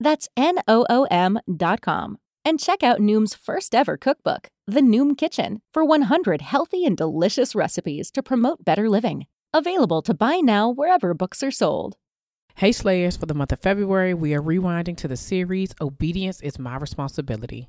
That's N-O-O-M dot com. And check out Noom's first ever cookbook, The Noom Kitchen, for 100 healthy and delicious recipes to promote better living. Available to buy now wherever books are sold. Hey Slayers, for the month of February, we are rewinding to the series Obedience is My Responsibility.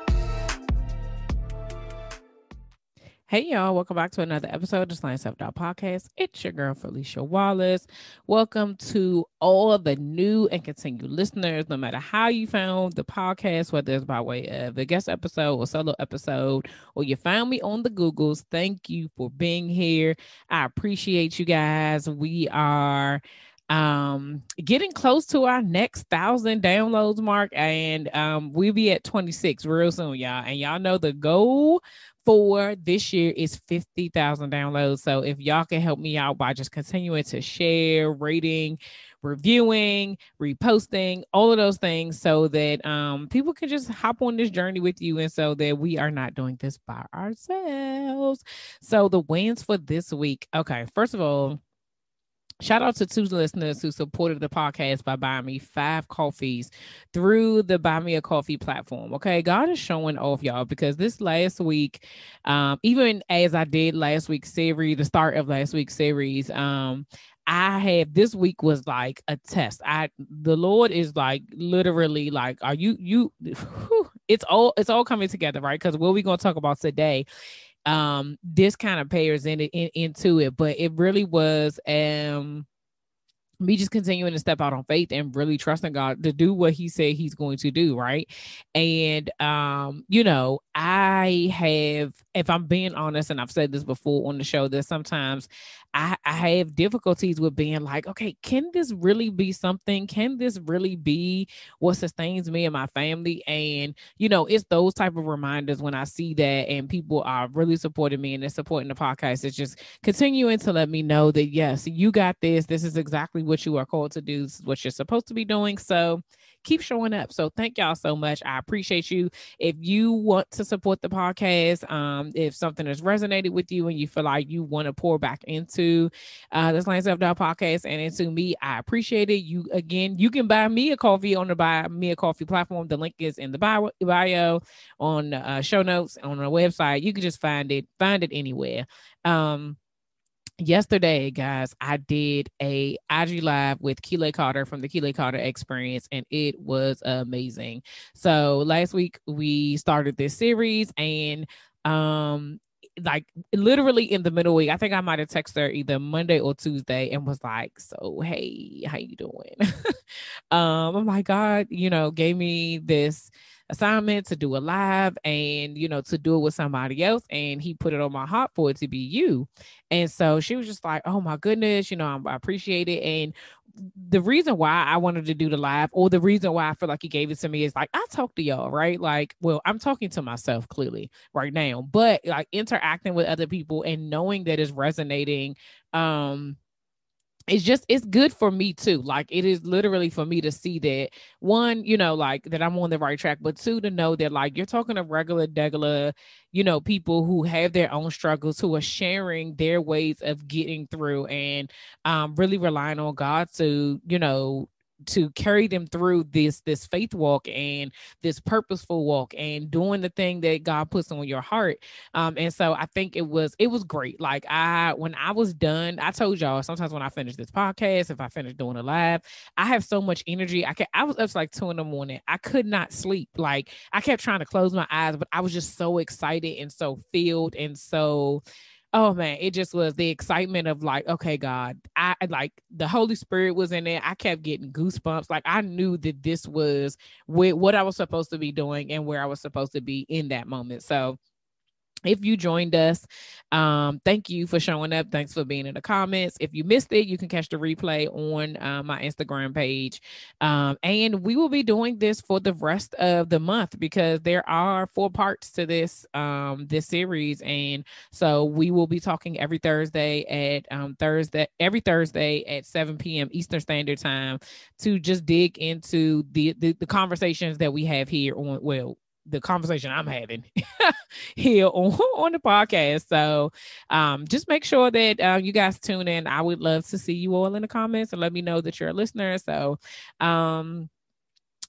Hey y'all, welcome back to another episode of the Self Podcast. It's your girl Felicia Wallace. Welcome to all the new and continued listeners, no matter how you found the podcast, whether it's by way of a guest episode or solo episode, or you found me on the Googles. Thank you for being here. I appreciate you guys. We are um getting close to our next thousand downloads mark and um we'll be at 26 real soon y'all and y'all know the goal for this year is 50,000 downloads. So if y'all can help me out by just continuing to share, rating, reviewing, reposting, all of those things so that um, people can just hop on this journey with you and so that we are not doing this by ourselves. So the wins for this week. Okay, first of all, Shout out to two listeners who supported the podcast by buying me five coffees through the Buy Me a Coffee platform. Okay, God is showing off, y'all, because this last week, um, even as I did last week's series, the start of last week's series, um, I have this week was like a test. I the Lord is like literally like, are you you? Whew, it's all it's all coming together, right? Because what we're gonna talk about today um this kind of pairs in, in into it but it really was um me just continuing to step out on faith and really trusting God to do what he said he's going to do, right? And um, you know, I have if I'm being honest and I've said this before on the show that sometimes I, I have difficulties with being like, okay, can this really be something? Can this really be what sustains me and my family? And you know, it's those type of reminders when I see that and people are really supporting me and they're supporting the podcast. It's just continuing to let me know that yes, you got this. This is exactly what you are called to do. This is what you're supposed to be doing. So keep showing up. So thank y'all so much. I appreciate you. If you want to support the podcast, um, if something has resonated with you and you feel like you want to pour back into uh this Slaying Self Doubt podcast and into me, I appreciate it. You again, you can buy me a coffee on the buy me a coffee platform. The link is in the bio, bio on uh, show notes on the website. You can just find it, find it anywhere. Um yesterday, guys, I did a IG live with Keeley Carter from the Keeley Carter Experience, and it was amazing. So last week we started this series, and um like literally in the middle week, I think I might have texted her either Monday or Tuesday and was like, "So hey, how you doing?" um, oh my God, you know, gave me this assignment to do a live and you know to do it with somebody else and he put it on my heart for it to be you and so she was just like oh my goodness you know i appreciate it and the reason why I wanted to do the live, or the reason why I feel like he gave it to me, is like I talk to y'all, right? Like, well, I'm talking to myself clearly right now, but like interacting with other people and knowing that it's resonating, um, it's just it's good for me too like it is literally for me to see that one you know like that i'm on the right track but two to know that like you're talking to regular degular you know people who have their own struggles who are sharing their ways of getting through and um really relying on god to you know to carry them through this this faith walk and this purposeful walk and doing the thing that God puts on your heart. Um, and so I think it was it was great. Like I when I was done, I told y'all sometimes when I finish this podcast, if I finish doing a live, I have so much energy. I can I was up like two in the morning. I could not sleep. Like I kept trying to close my eyes, but I was just so excited and so filled and so oh man, it just was the excitement of like, okay, God, I like the Holy Spirit was in there. I kept getting goosebumps. Like I knew that this was what I was supposed to be doing and where I was supposed to be in that moment. So if you joined us um thank you for showing up. Thanks for being in the comments. If you missed it you can catch the replay on uh, my instagram page. Um and we will be doing this for the rest of the month because there are four parts to this um this series. And so we will be talking every thursday at um thursday every thursday at 7 p.m eastern standard time to just dig into the the, the conversations that we have here on well the conversation I'm having here on, on the podcast. So um, just make sure that uh, you guys tune in. I would love to see you all in the comments and let me know that you're a listener. So um,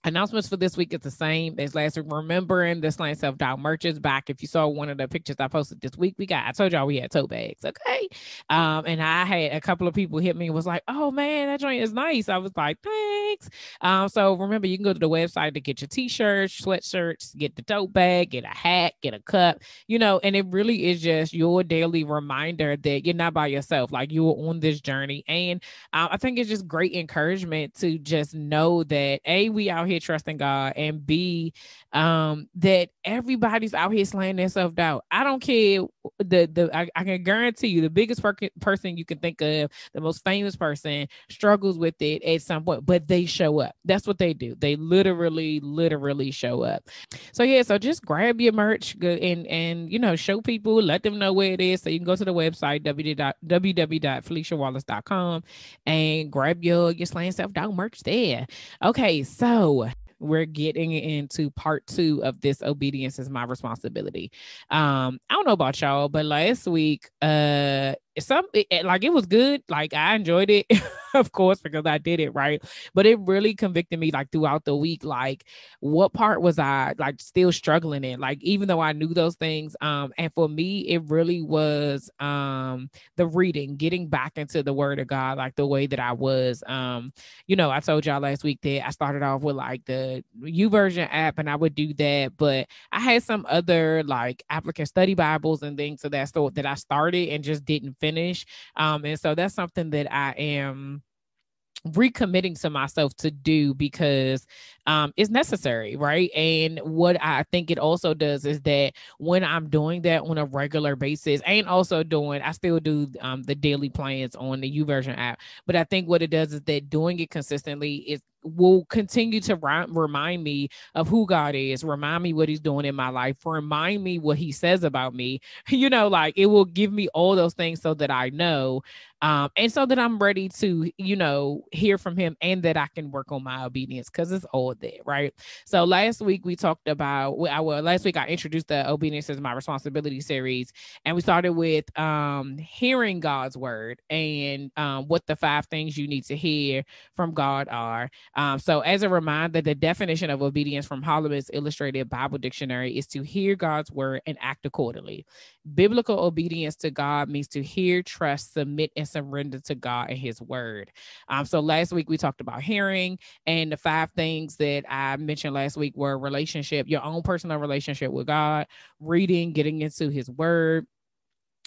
announcements for this week is the same as last week. Remembering the Slaying Self Doubt merch is back. If you saw one of the pictures I posted this week, we got I told y'all we had tote bags. Okay. Um, and I had a couple of people hit me and was like, Oh man, that joint is nice. I was like, thanks. Um, so remember you can go to the website to get your t-shirts, sweatshirts, get the tote bag, get a hat, get a cup, you know, and it really is just your daily reminder that you're not by yourself, like you're on this journey. And um, I think it's just great encouragement to just know that a we out here here trusting God, and B, um, that everybody's out here slaying their self doubt. I don't care. The the I, I can guarantee you, the biggest per- person you can think of, the most famous person, struggles with it at some point, but they show up. That's what they do. They literally, literally show up. So yeah, so just grab your merch and and you know show people, let them know where it is. So you can go to the website www.feliciawallace.com and grab your your slaying self doubt merch there. Okay, so we're getting into part two of this obedience is my responsibility. Um i don't know about y'all but last week uh some it, like it was good like i enjoyed it of course, because I did it right. But it really convicted me like throughout the week, like what part was I like still struggling in? Like, even though I knew those things. Um, and for me, it really was um the reading, getting back into the word of God, like the way that I was. Um, you know, I told y'all last week that I started off with like the YouVersion app and I would do that, but I had some other like applicant study Bibles and things of that sort that I started and just didn't finish. Um, and so that's something that I am recommitting to myself to do because um it's necessary right and what i think it also does is that when i'm doing that on a regular basis and also doing i still do um the daily plans on the YouVersion app but i think what it does is that doing it consistently is will continue to ri- remind me of who God is, remind me what He's doing in my life, remind me what He says about me. You know, like it will give me all those things so that I know um, and so that I'm ready to, you know, hear from him and that I can work on my obedience because it's all there, right? So last week we talked about, well, last week I introduced the obedience as my responsibility series, and we started with um, hearing God's word and um, what the five things you need to hear from God are. Um, so as a reminder, the definition of obedience from Holman's Illustrated Bible Dictionary is to hear God's word and act accordingly. Biblical obedience to God means to hear, trust, submit, and surrender to God and His Word. Um, so last week we talked about hearing, and the five things that I mentioned last week were relationship, your own personal relationship with God, reading, getting into His Word,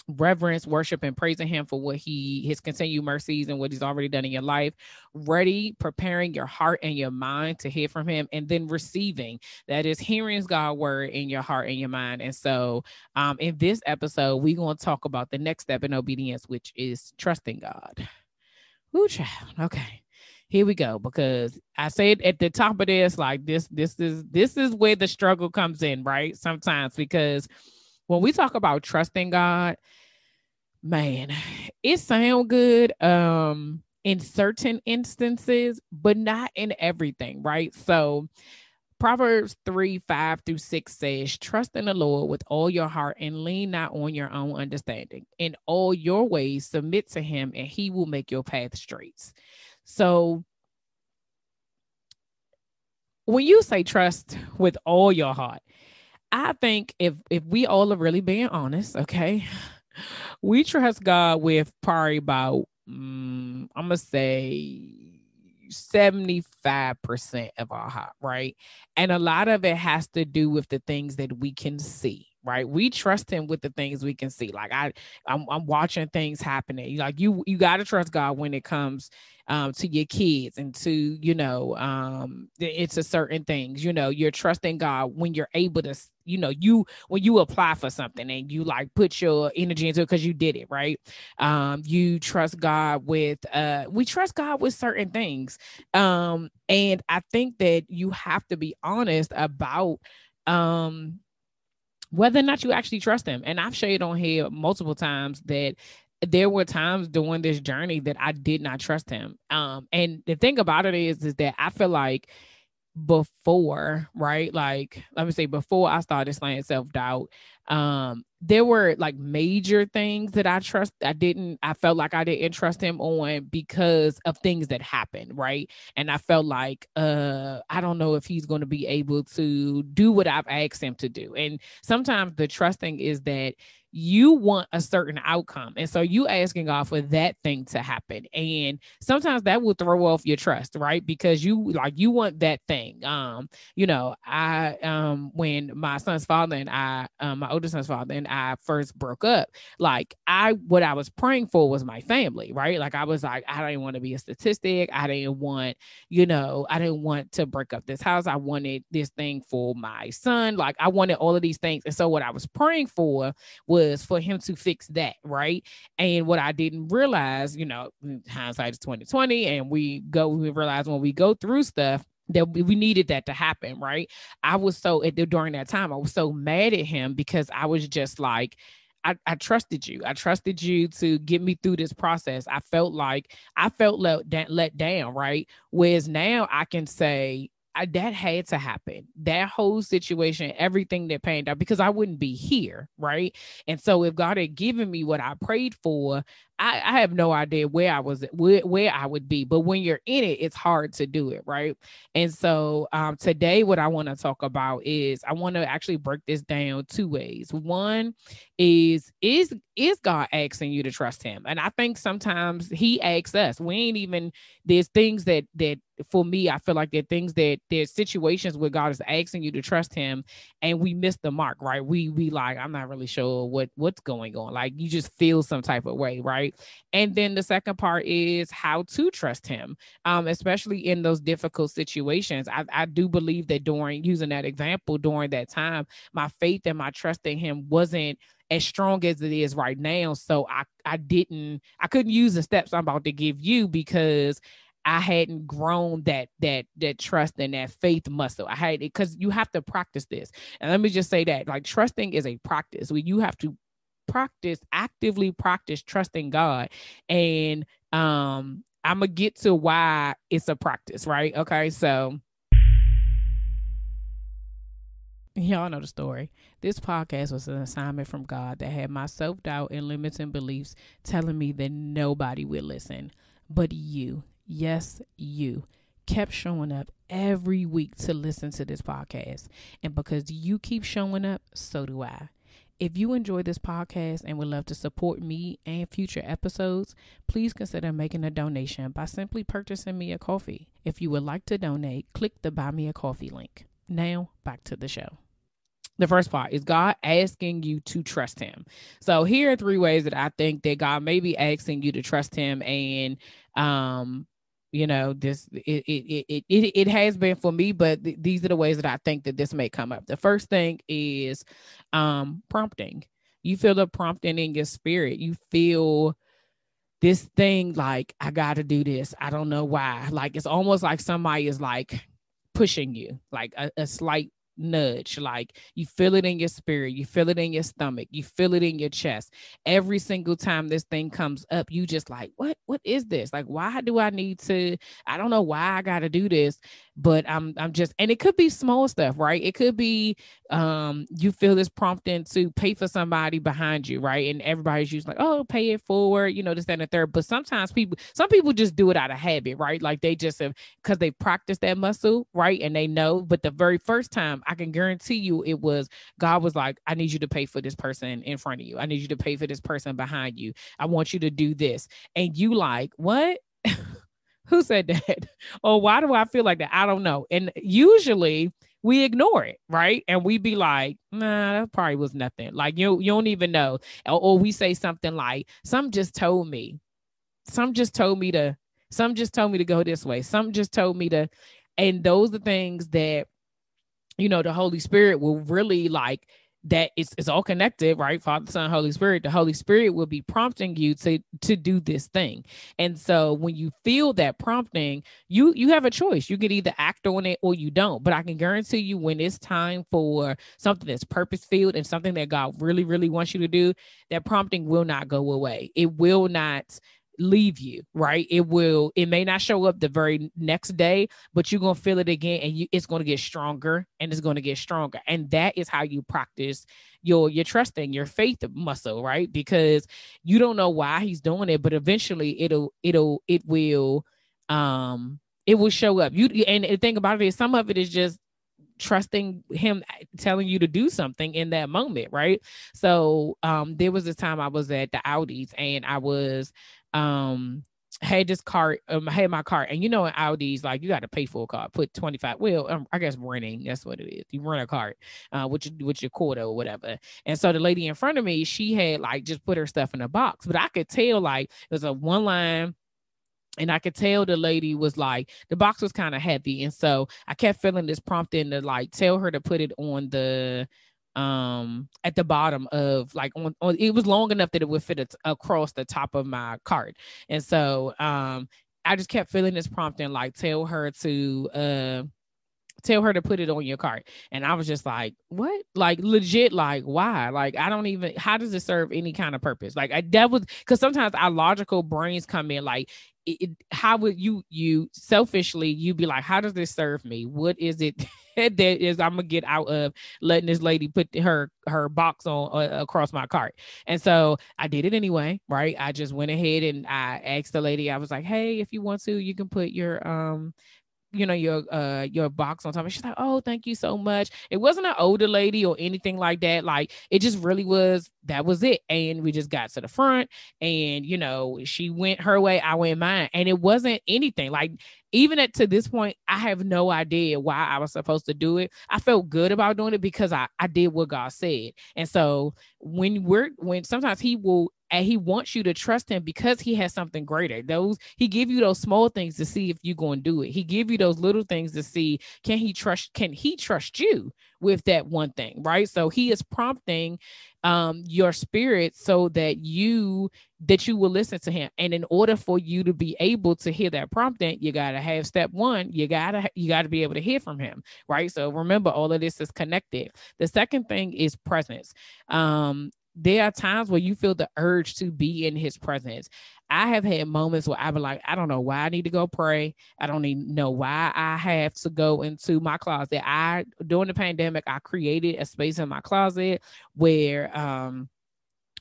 reverence, worship, and praising him for what he his continued mercies and what he's already done in your life. Ready, preparing your heart and your mind to hear from him, and then receiving. That is hearing God's word in your heart and your mind. And so, um, in this episode, we're going to talk about the next step in obedience, which is trusting God. Ooh, child. Okay here we go because i said at the top of this like this this is this is where the struggle comes in right sometimes because when we talk about trusting God, man, it sound good. Um, in certain instances, but not in everything, right? So Proverbs 3 5 through 6 says, Trust in the Lord with all your heart and lean not on your own understanding. In all your ways, submit to him, and he will make your path straight. So, when you say trust with all your heart, I think if if we all are really being honest, okay, we trust God with probably about um, I'm gonna say 75% of our heart, right? And a lot of it has to do with the things that we can see, right? We trust him with the things we can see. Like I I'm, I'm watching things happening. Like you you got to trust God when it comes um, to your kids and to you know um, it's a certain things you know you're trusting god when you're able to you know you when you apply for something and you like put your energy into it because you did it right um you trust god with uh we trust god with certain things um and i think that you have to be honest about um whether or not you actually trust him and i've shared on here multiple times that there were times during this journey that I did not trust him. Um, and the thing about it is, is that I feel like before, right? Like, let me say, before I started slaying self doubt, um, there were like major things that I trust. I didn't, I felt like I didn't trust him on because of things that happened, right? And I felt like, uh, I don't know if he's going to be able to do what I've asked him to do. And sometimes the trusting is that you want a certain outcome. And so you asking God for that thing to happen. And sometimes that will throw off your trust, right? Because you like you want that thing. Um, you know, I um when my son's father and I, um, my older son's father and I first broke up, like I what I was praying for was my family, right? Like I was like, I didn't want to be a statistic. I didn't want, you know, I didn't want to break up this house. I wanted this thing for my son. Like I wanted all of these things. And so what I was praying for was for him to fix that, right? And what I didn't realize, you know, hindsight is 2020, and we go, we realize when we go through stuff, that we needed that to happen, right? I was so at the, during that time, I was so mad at him because I was just like, I, I, trusted you. I trusted you to get me through this process. I felt like I felt let, let down, right? Whereas now I can say, I, that had to happen. That whole situation, everything that panned out, because I wouldn't be here, right? And so, if God had given me what I prayed for, I, I have no idea where I was, where, where I would be. But when you're in it, it's hard to do it, right? And so, um, today, what I want to talk about is I want to actually break this down two ways. One is is is God asking you to trust Him, and I think sometimes He asks us. We ain't even there's things that that for me, I feel like there things that there's situations where God is asking you to trust Him, and we miss the mark, right? We we like I'm not really sure what what's going on. Like you just feel some type of way, right? Right? And then the second part is how to trust him, um, especially in those difficult situations. I, I do believe that during using that example during that time, my faith and my trust in him wasn't as strong as it is right now. So I I didn't I couldn't use the steps I'm about to give you because I hadn't grown that that that trust and that faith muscle. I had it because you have to practice this. And let me just say that like trusting is a practice where you have to practice, actively practice trusting God. And um, I'm gonna get to why it's a practice, right? Okay, so y'all know the story. This podcast was an assignment from God that had my self doubt and limiting beliefs telling me that nobody would listen. But you, yes, you, kept showing up every week to listen to this podcast. And because you keep showing up, so do I. If you enjoy this podcast and would love to support me and future episodes, please consider making a donation by simply purchasing me a coffee. If you would like to donate, click the Buy Me a Coffee link. Now, back to the show. The first part is God asking you to trust Him. So, here are three ways that I think that God may be asking you to trust Him and um, you know this it it it it, it has been for me but th- these are the ways that i think that this may come up. The first thing is um prompting. You feel the prompting in your spirit. You feel this thing like i gotta do this. I don't know why. Like it's almost like somebody is like pushing you like a, a slight nudge. Like you feel it in your spirit, you feel it in your stomach, you feel it in your chest. Every single time this thing comes up, you just like, what? What is this? Like, why do I need to? I don't know why I got to do this, but I'm I'm just, and it could be small stuff, right? It could be um you feel this prompting to pay for somebody behind you, right? And everybody's usually like, oh, pay it forward, you know, this, and the third. But sometimes people, some people just do it out of habit, right? Like they just have because they practice that muscle, right? And they know. But the very first time, I can guarantee you, it was God was like, I need you to pay for this person in front of you. I need you to pay for this person behind you. I want you to do this. And you like, what? Who said that? or why do I feel like that? I don't know. And usually we ignore it, right? And we be like, nah, that probably was nothing. Like you, you don't even know. Or, or we say something like, some just told me. Some just told me to, some just told me to go this way. Some just told me to, and those are things that, you know, the Holy Spirit will really like that it's, it's all connected right? Father son holy spirit. The holy spirit will be prompting you to to do this thing. And so when you feel that prompting you you have a choice. You can either act on it or you don't. But i can guarantee you when it's time for something that's purpose filled and something that god really really wants you to do that prompting will not go away. It will not leave you right? It will it may not show up the very next day but you're to feel it again and you, it's to get stronger and it's to get stronger. And that is how you practice your your trusting your faith muscle right? Because you don't know why he's doing it but eventually it'll it'll it will um it will show up. You and the thing about it is some of it is just trusting him telling you to do something in that moment right? So um there was this time i was at the Aldis and i was um had this cart, um, had my cart, and you know, in Aldi's, like you got to pay for a car, put 25. Well, um, I guess renting, that's what it is. You rent a cart, uh, with your, with your quarter or whatever. And so the lady in front of me, she had like just put her stuff in a box, but I could tell like it was a one line and I could tell the lady was like the box was kind of heavy, and so I kept feeling this prompting to like tell her to put it on the um at the bottom of like on, on it was long enough that it would fit it across the top of my cart and so um i just kept feeling this prompt prompting like tell her to uh tell her to put it on your cart and i was just like what? Like legit like why? Like i don't even how does it serve any kind of purpose? Like i that was because sometimes our logical brains come in like it, how would you you selfishly you be like how does this serve me? What is it that is i'm gonna get out of letting this lady put her her box on uh, across my cart? And so i did it anyway right? I just went ahead and i asked the lady i was like hey if you want to you can put your um you know your uh your box on top. And she's like oh thank you so much. It wasn't an older lady or anything like that. Like it just really was that was it. And we just got to the front and you know she went her way i went mine. And it wasn't anything. Like even at to this point i have no idea why i was supposed to do it. I felt good about doing it because i i did what god said. And so when we're when sometimes he will and he wants you to trust him because he has something greater. Those he give you those small things to see if you're going to do it. He give you those little things to see can he trust can he trust you with that one thing right? So he is prompting um your spirit so that you that you will listen to him. And in order for you to be able to hear that prompting you got to have step one you got to you got to be able to hear from him right? So remember all of this is connected. The second thing is presence. Um there are times where you feel the urge to be in his presence. I have had moments where I've been like, I don't know why I need to go pray. I don't even know why I have to go into my closet. I during the pandemic, I created a space in my closet where um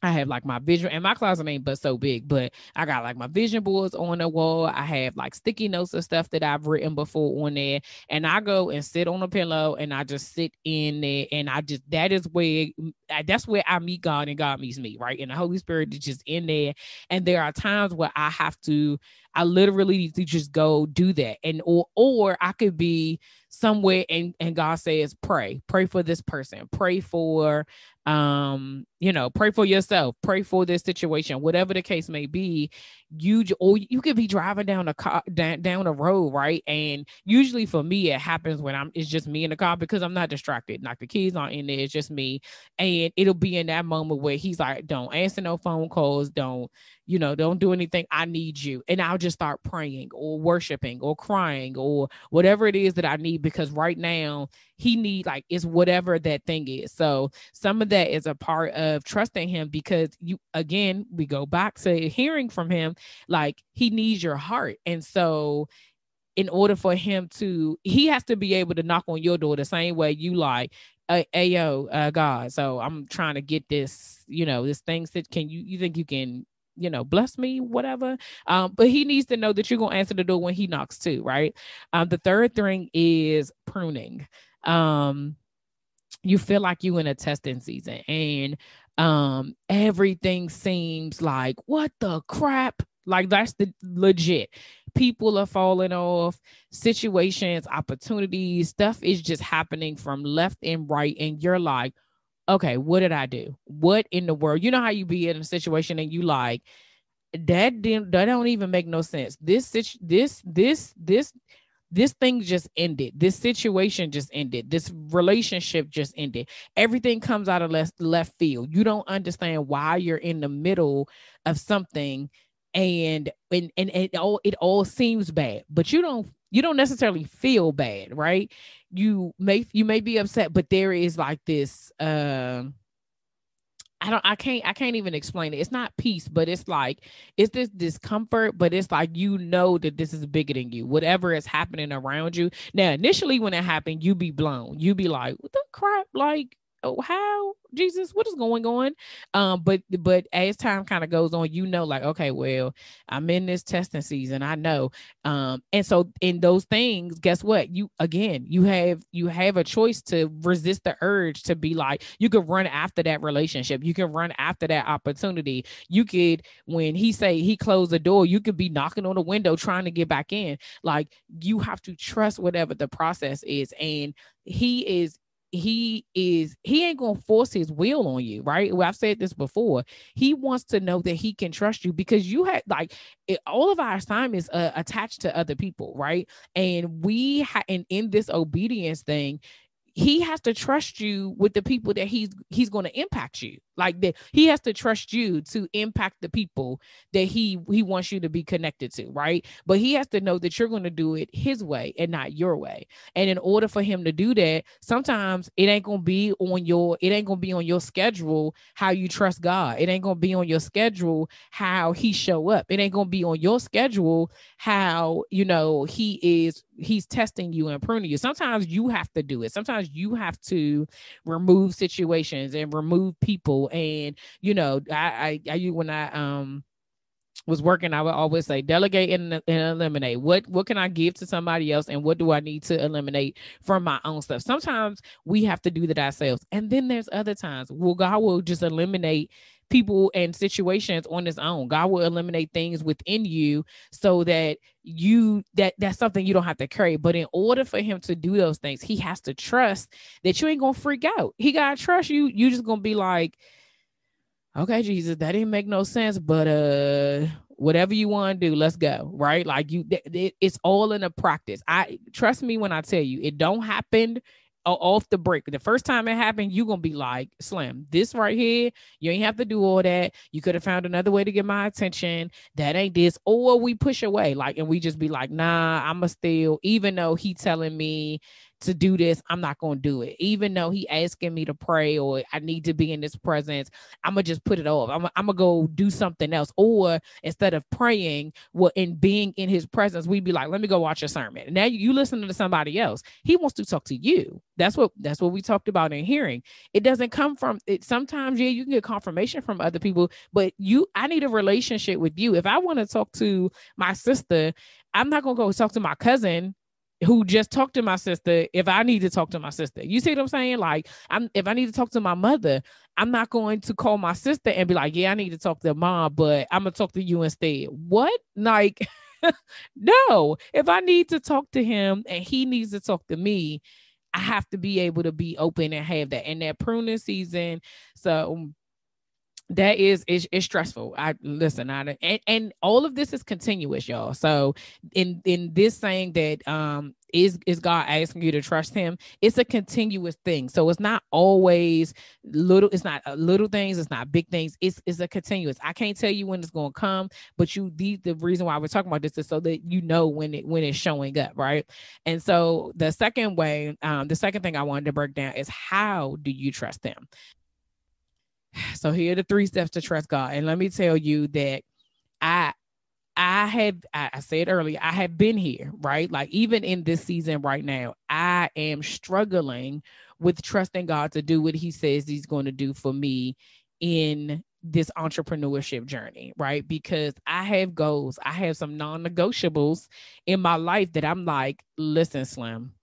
I have like my vision and my closet ain't but so big, but I got like my vision boards on the wall. I have like sticky notes of stuff that I've written before on there. And I go and sit on a pillow and I just sit in there. And I just, that is where, that's where I meet God and God meets me, right? And the Holy Spirit is just in there. And there are times where I have to, I literally need to just go do that. And, or, or I could be somewhere and, and God says, pray, pray for this person, pray for um you know pray for yourself. Pray for this situation whatever the case may be you or you could be driving down a car down, down a road right? And usually for me it happens when i'm it's just me in the car because i'm not distracted. Like the kids aren't in there it's just me. And it'll be in that moment where he's like don't answer no phone calls. Don't you know don't do anything. I need you. And i'll just start praying or worshiping or crying or whatever it is that i need because right now he need like it's whatever that thing is. So some of that is a part of trusting him because you again we go back to hearing from him like he needs your heart. And so in order for him to he has to be able to knock on your door the same way you like hey, hey yo uh, god so i'm trying to get this you know this thing that can you you think you can you know bless me whatever? Um but he needs to know that you're gonna answer the door when he knocks too right? Um the third thing is pruning. Um you feel like you in a testing season and um everything seems like what the crap like that's the legit people are falling off situations opportunities stuff is just happening from left and right and you're like okay what did i do what in the world you know how you be in a situation and you like that didn't that don't even make no sense this this this this this thing just ended. This situation just ended. This relationship just ended. Everything comes out of left, left field. You don't understand why you're in the middle of something and and, and it all it all seems bad, but you don't you don't necessarily feel bad, right? You may you may be upset, but there is like this um I don't I can't I can't even explain it. It's not peace, but it's like it's this discomfort, but it's like you know that this is bigger than you. Whatever is happening around you. Now, initially when it happened, you be blown. You be like, what the crap? Like, oh, how Jesus, what is going on? Um, but but as time kind of goes on, you know, like, okay, well, I'm in this testing season. I know. Um, and so in those things, guess what? You again, you have you have a choice to resist the urge to be like, you could run after that relationship, you can run after that opportunity. You could, when he say he closed the door, you could be knocking on the window trying to get back in. Like you have to trust whatever the process is. And he is he is he ain't gonna force his will on you right? Well i've said this before. He wants to know that he can trust you because you had like it, all of our assignments uh, attached to other people right? And we ha- and in this obedience thing he has to trust you with the people that he's he's going to impact you. Like that he has to trust you to impact the people that he he wants you to be connected to right? But he has to know that you're going to do it his way and not your way. And in order for him to do that sometimes it ain't going to be on your it ain't going to be on your schedule how you trust god. It ain't going to be on your schedule how he show up. It ain't going to be on your schedule how you know he is he's testing you and pruning you. Sometimes you have to do it. Sometimes you have to remove situations and remove people and you know i i, I when i um was working, I would always say delegate and, and, eliminate. What what can I give to somebody else, and what do I need to eliminate from my own stuff? Sometimes we have to do that ourselves, and then there's other times. Well, God will just eliminate people and situations on his own. God will eliminate things within you so that you that that's something you don't have to carry. But in order for him to do those things, he has to trust that you ain't gonna freak out. He gotta trust you. You just gonna be like okay, Jesus, that didn't make no sense, but uh whatever you want to do, let's go. Right. Like you it, it's all in a practice. I trust me when I tell you it don't happen off the break. The first time it happened, you're gonna be like, Slim, this right here, you ain't have to do all that. You could have found another way to get my attention. That ain't this. Or we push away, like, and we just be like, nah, I'ma still, even though he telling me to do this, I'm not going to do it. Even though he asking me to pray or I need to be in this presence, I'm going to just put it off. I'm, I'm going to go do something else. Or instead of praying well, and being in his presence, we'd be like, let me go watch a sermon. Now you, you listen to somebody else. He wants to talk to you. That's what that's what we talked about in hearing. It doesn't come from it. Sometimes, yeah, you can get confirmation from other people, but you I need a relationship with you. If I want to talk to my sister, I'm not gonna go talk to my cousin who just talked to my sister if I need to talk to my sister. You see what I'm saying? Like, I'm if I need to talk to my mother, I'm not going to call my sister and be like, "Yeah, I need to talk to mom, but I'm gonna talk to you instead." What? Like, no. If I need to talk to him and he needs to talk to me, I have to be able to be open and have that. And that pruning season, so that is is, is stressful. I listen, I and, and all of this is continuous, y'all. So in in this saying that um is is God asking you to trust him, it's a continuous thing. So it's not always little, it's not uh, little things, it's not big things, it's it's a continuous. I can't tell you when it's gonna come, but you the the reason why we're talking about this is so that you know when it when it's showing up, right? And so the second way, um, the second thing I wanted to break down is how do you trust him? So here are the three steps to trust God. And let me tell you that I I had I said earlier, I have been here, right? Like even in this season right now, I am struggling with trusting God to do what he says he's going to do for me in this entrepreneurship journey, right? Because I have goals, I have some non-negotiables in my life that I'm like, listen, Slim,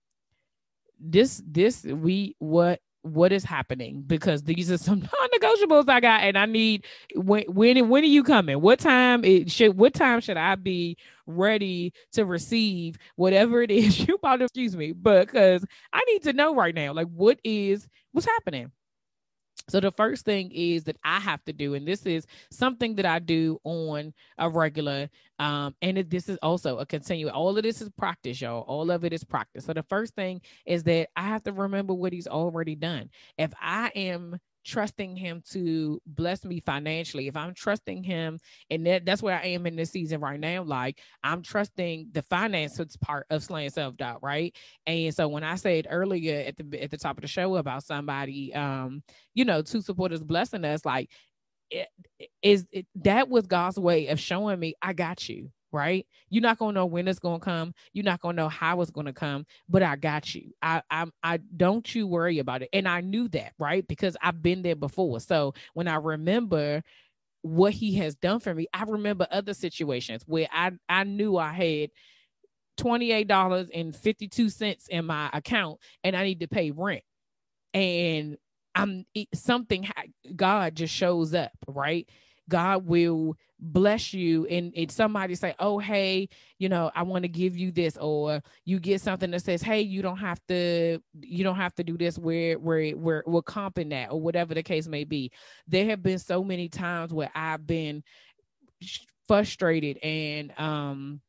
this this we what what is happening because these are some non-negotiables I got and I need when when when are you coming? What time it should what time should I be ready to receive whatever it is you about to excuse me but because I need to know right now like what is what's happening. So the first thing is that I have to do, and this is something that I do on a regular, um, and it, this is also a continual. All of this is practice, y'all. All of it is practice. So the first thing is that I have to remember what He's already done. If I am trusting him to bless me financially, if I'm trusting him, and that, that's where I am in this season right now, like I'm trusting the finances part of slaying self doubt, right? And so when I said earlier at the at the top of the show about somebody, um, you know, two supporters blessing us, like it, is it, that was God's way of showing me I got you right? You're not gonna know when it's gonna come. You're not gonna know how it's gonna come, but I got you. I I I don't you worry about it. And I knew that, right? Because I've been there before. So when I remember what he has done for me, I remember other situations where I I knew I had $28.52 in my account and I need to pay rent. And I'm something God just shows up, right? God will bless you and, and somebody say oh hey you know i want to give you this or you get something that says hey you don't have to you don't have to do this where where where we're comping that or whatever the case may be. There have been so many times where i've been frustrated and um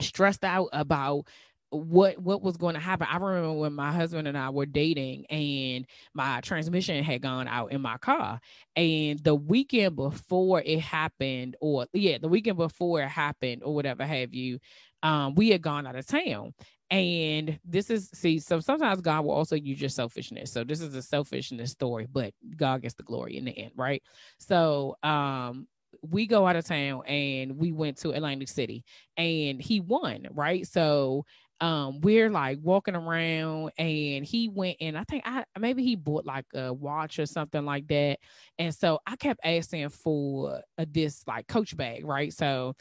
stressed out about what what was going to happen. I remember when my husband and I were dating and my transmission had gone out in my car. And the weekend before it happened, or yeah, the weekend before it happened, or whatever have you, um, we had gone out of town. And this is see, so sometimes God will also use your selfishness. So this is a selfishness story, but God gets the glory in the end, right? So um we go out of town and we went to Atlantic City and he won, right? So um we're like walking around and he went and I think I maybe he bought like a watch or something like that. And so I kept asking for a, this like coach bag, right? So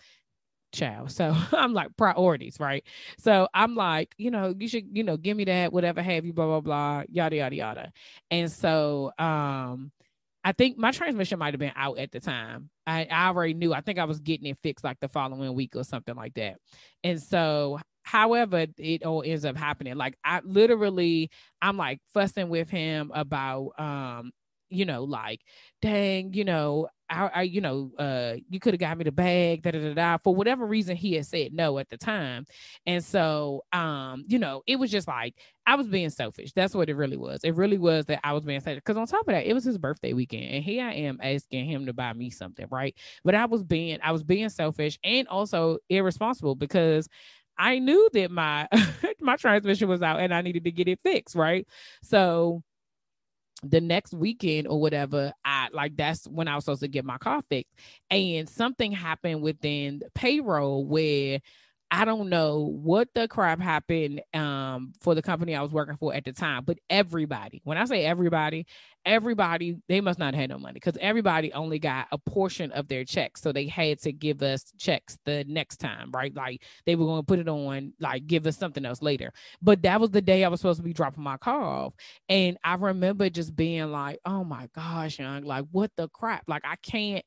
child. So I'm like priorities, right? So I'm like, you know, you should, you know, give me that, whatever have you, blah, blah, blah, yada, yada, yada. And so um I think my transmission might have been out at the time. I, I already knew. I think I was getting it fixed like the following week or something like that. And so however it all ends up happening. Like i literally i'm like fussing with him about um you know like dang you know I, I you know uh you could have got me the bag da, da da da for whatever reason he had said no at the time. And so um you know it was just like i was being selfish. That's what it really was. It really was that i was being selfish. Because on top of that it was his birthday weekend and here i am asking him to buy me something right? But i was being i was being selfish and also irresponsible because I knew that my my transmission was out and I needed to get it fixed, right? So the next weekend or whatever, I like that's when I was supposed to get my car fixed. And something happened within payroll where I don't know what the crap happened um, for the company I was working for at the time, but everybody, when I say everybody, everybody, they must not have had no money because everybody only got a portion of their checks. So they had to give us checks the next time, right? Like they were going to put it on, like give us something else later. But that was the day I was supposed to be dropping my car off. And I remember just being like, oh my gosh, young, like what the crap? Like I can't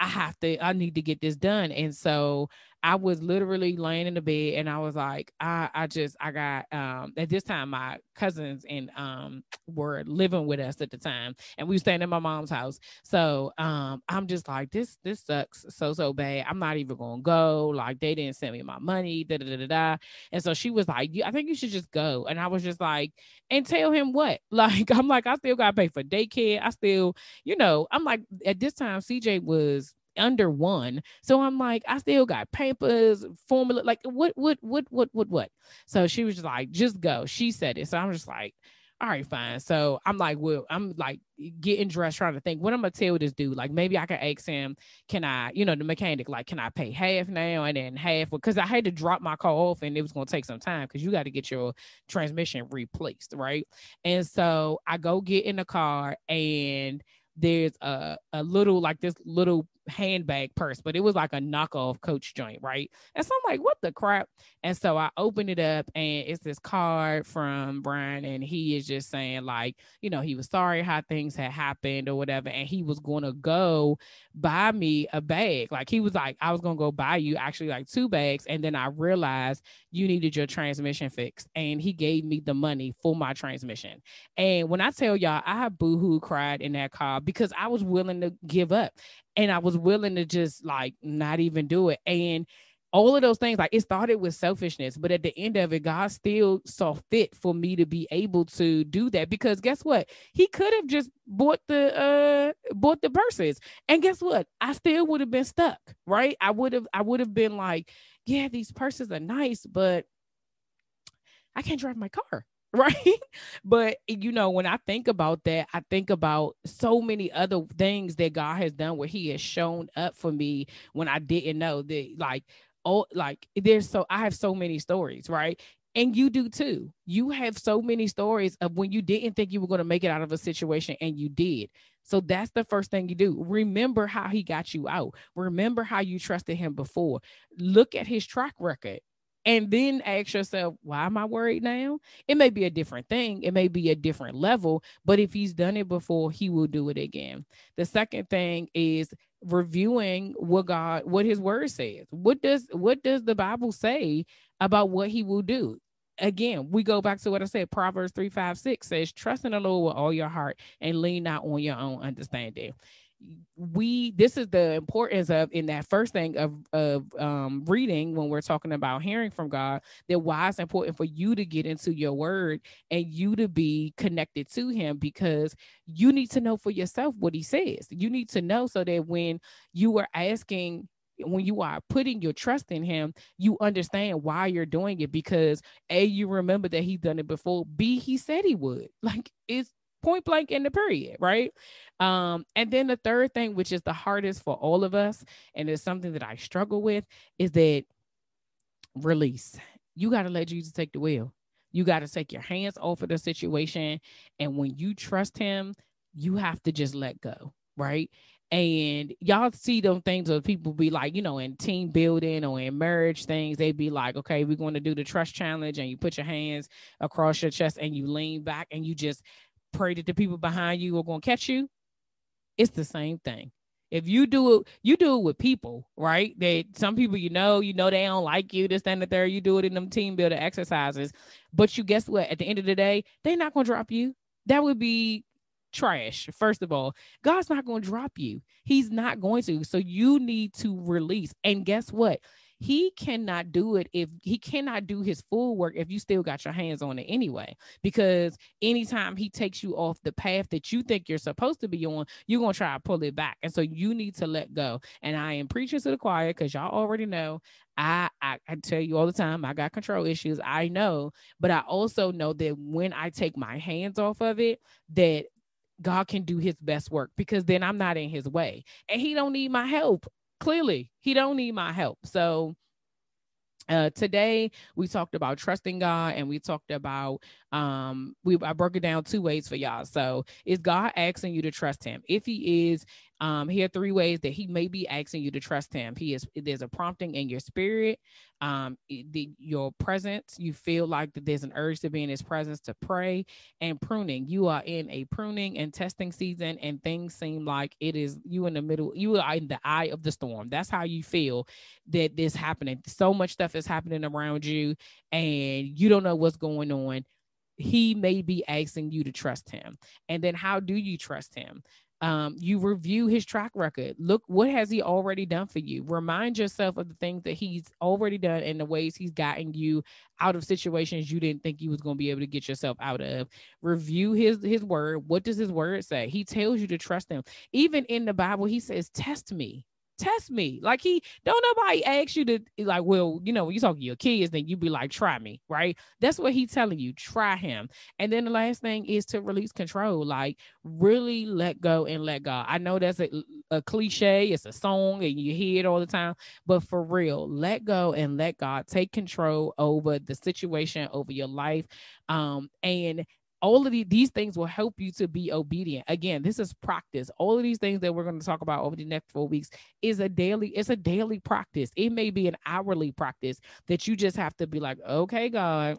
I have to, I need to get this done. And so I was literally laying in the bed and I was like, I, I just, I got, um, at this time, my cousins and, um, were living with us at the time and we were staying in my mom's house. So, um, I'm just like, this, this sucks so, so bad. I'm not even going to go. Like they didn't send me my money, da, da, da, da, da. And so she was like, I think you should just go. And I was just like, and tell him what? Like, I'm like, I still got to pay for daycare. I still, you know, I'm like, at this time, CJ was under one. So I'm like, I still got papers, formula, like what, what, what, what, what, what. So she was just like, just go. She said it. So I'm just like, all right, fine. So I'm like, well, I'm like getting dressed, trying to think what I'm gonna tell this dude. Like maybe I can ask him, can I, you know, the mechanic, like, can I pay half now and then half? Because I had to drop my car off and it was gonna take some time because you got to get your transmission replaced, right? And so I go get in the car and there's a, a little like this little handbag purse, but it was like a knockoff coach joint, right? And so I'm like, what the crap? And so I open it up and it's this card from Brian, and he is just saying, like, you know, he was sorry how things had happened or whatever, and he was gonna go buy me a bag. Like he was like, I was gonna go buy you actually like two bags, and then I realized you needed your transmission fixed, and he gave me the money for my transmission. And when I tell y'all, I boohoo cried in that car because I was willing to give up and I was willing to just like not even do it. And all of those things, like it started with selfishness, but at the end of it, God still saw fit for me to be able to do that because guess what? He could have just bought the uh bought the purses. And guess what? I still would have been stuck, right? I would have I would have been like, yeah, these purses are nice, but I can't drive my car. right? But you know, when I think about that, I think about so many other things that God has done where He has shown up for me when I didn't know that, like, oh, like there's so I have so many stories, right? And you do too. You have so many stories of when you didn't think you were going to make it out of a situation and you did. So that's the first thing you do. Remember how he got you out. Remember how you trusted him before. Look at his track record and then ask yourself, why am I worried now? It may be a different thing, it may be a different level, but if he's done it before, he will do it again. The second thing is reviewing what God, what his word says. What does what does the Bible say about what he will do? Again, we go back to what I said. Proverbs 3 5 6 says, Trust in the Lord with all your heart and lean not on your own understanding we this is the importance of in that first thing of of um reading when we're talking about hearing from God that why it's important for you to get into your word and you to be connected to him because you need to know for yourself what he says you need to know so that when you are asking when you are putting your trust in him, you understand why you're doing it because A, you remember that he's done it before. B, he said he would. Like it's point blank in the period, right? Um, and then the third thing, which is the hardest for all of us, and it's something that I struggle with, is that release. You got to let Jesus take the wheel. You got to take your hands off of the situation. And when you trust him, you have to just let go, right? And y'all see them things of people be like, you know, in team building or in marriage things, they'd be like, okay, we're going to do the trust challenge, and you put your hands across your chest and you lean back and you just pray that the people behind you are going to catch you. It's the same thing. If you do it, you do it with people, right? That some people you know, you know they don't like you, this, that, and the third. You do it in them team builder exercises. But you guess what? At the end of the day, they're not gonna drop you. That would be trash. First of all, God's not going to drop you. He's not going to. So you need to release. And guess what? He cannot do it if he cannot do his full work if you still got your hands on it anyway. Because anytime he takes you off the path that you think you're supposed to be on, you're gonna try to pull it back. And so you need to let go. And I am preaching to the choir because y'all already know I, I, I tell you all the time I got control issues. I know, but I also know that when I take my hands off of it, that God can do his best work because then I'm not in his way and he don't need my help clearly he don't need my help so uh, today we talked about trusting God and we talked about um we I broke it down two ways for y'all. So is God asking you to trust him? If he is, Um, here are three ways that he may be asking you to trust him. He is there's a prompting in your spirit, um, the, your presence. You feel like that there's an urge to be in his presence to pray and pruning. You are in a pruning and testing season, and things seem like it is you in the middle. You are in the eye of the storm. That's how you feel that this happening. So much stuff is happening around you, and you don't know what's going on he may be asking you to trust him. And then how do you trust him? Um, you review his track record. Look, what has he already done for you? Remind yourself of the things that he's already done and the ways he's gotten you out of situations you didn't think you was going to be able to get yourself out of. Review his his word. What does his word say? He tells you to trust him. Even in the Bible, he says, "Test me." Test me. Like he don't nobody ask you to like, well, you know, when you talk to your kids, then you be like, try me, right? That's what he's telling you. Try him. And then the last thing is to release control. Like really let go and let God. I know that's a, a cliche, it's a song and you hear it all the time, but for real, let go and let God take control over the situation, over your life. Um, and all of the, these things will help you to be obedient. Again this is practice. All of these things that we're going to talk about over the next four weeks is a daily it's a daily practice. It may be an hourly practice that you just have to be like okay god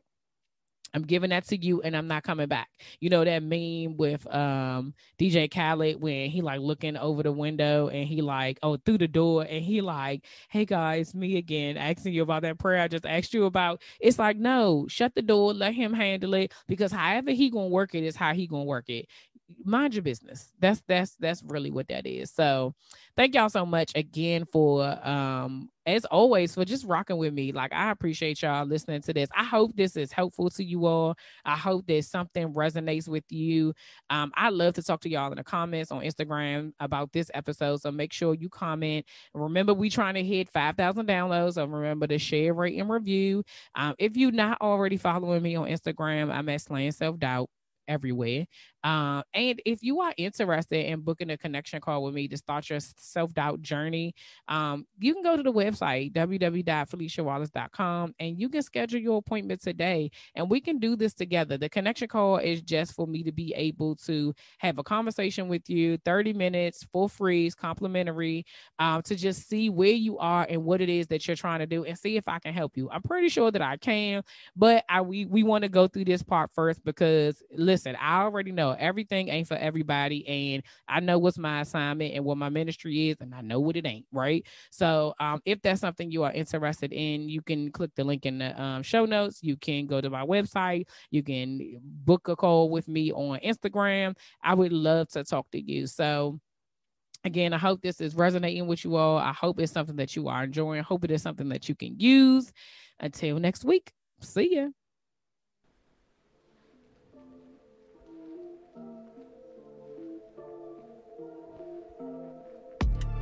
I'm giving that to you and I'm not coming back. You know that meme with um DJ Khaled when he like looking over the window and he like oh through the door and he like, hey guys, me again, asking you about that prayer I just asked you about. It's like, no, shut the door, let him handle it because however he gonna work it is how he gonna work it mind your business. That's that's that's really what that is. So thank y'all so much again for um as always for just rocking with me. Like I appreciate y'all listening to this. I hope this is helpful to you all. I hope that something resonates with you. Um, I love to talk to y'all in the comments on Instagram about this episode. So make sure you comment. Remember, we trying to hit 5,000 downloads. So remember to share, rate, and review. Um, if you're not already following me on Instagram, I'm at Slaying Self Doubt everywhere. Uh, and if you are interested in booking a connection call with me to start your self doubt journey, um, you can go to the website www.feliciawallace.com and you can schedule your appointment today. And we can do this together. The connection call is just for me to be able to have a conversation with you, 30 minutes, full free, complimentary, um, to just see where you are and what it is that you're trying to do and see if I can help you. I'm pretty sure that I can, but I we we want to go through this part first because listen, I already know everything ain't for everybody. And I know what's my assignment and what my ministry is, and I know what it ain't, right? So um, if that's something you are interested in, you can click the link in the um, show notes. You can go to my website. You can book a call with me on Instagram. I would love to talk to you. So again, I hope this is resonating with you all. I hope it's something that you are enjoying. Hope it is something that you can use. Until next week, see ya.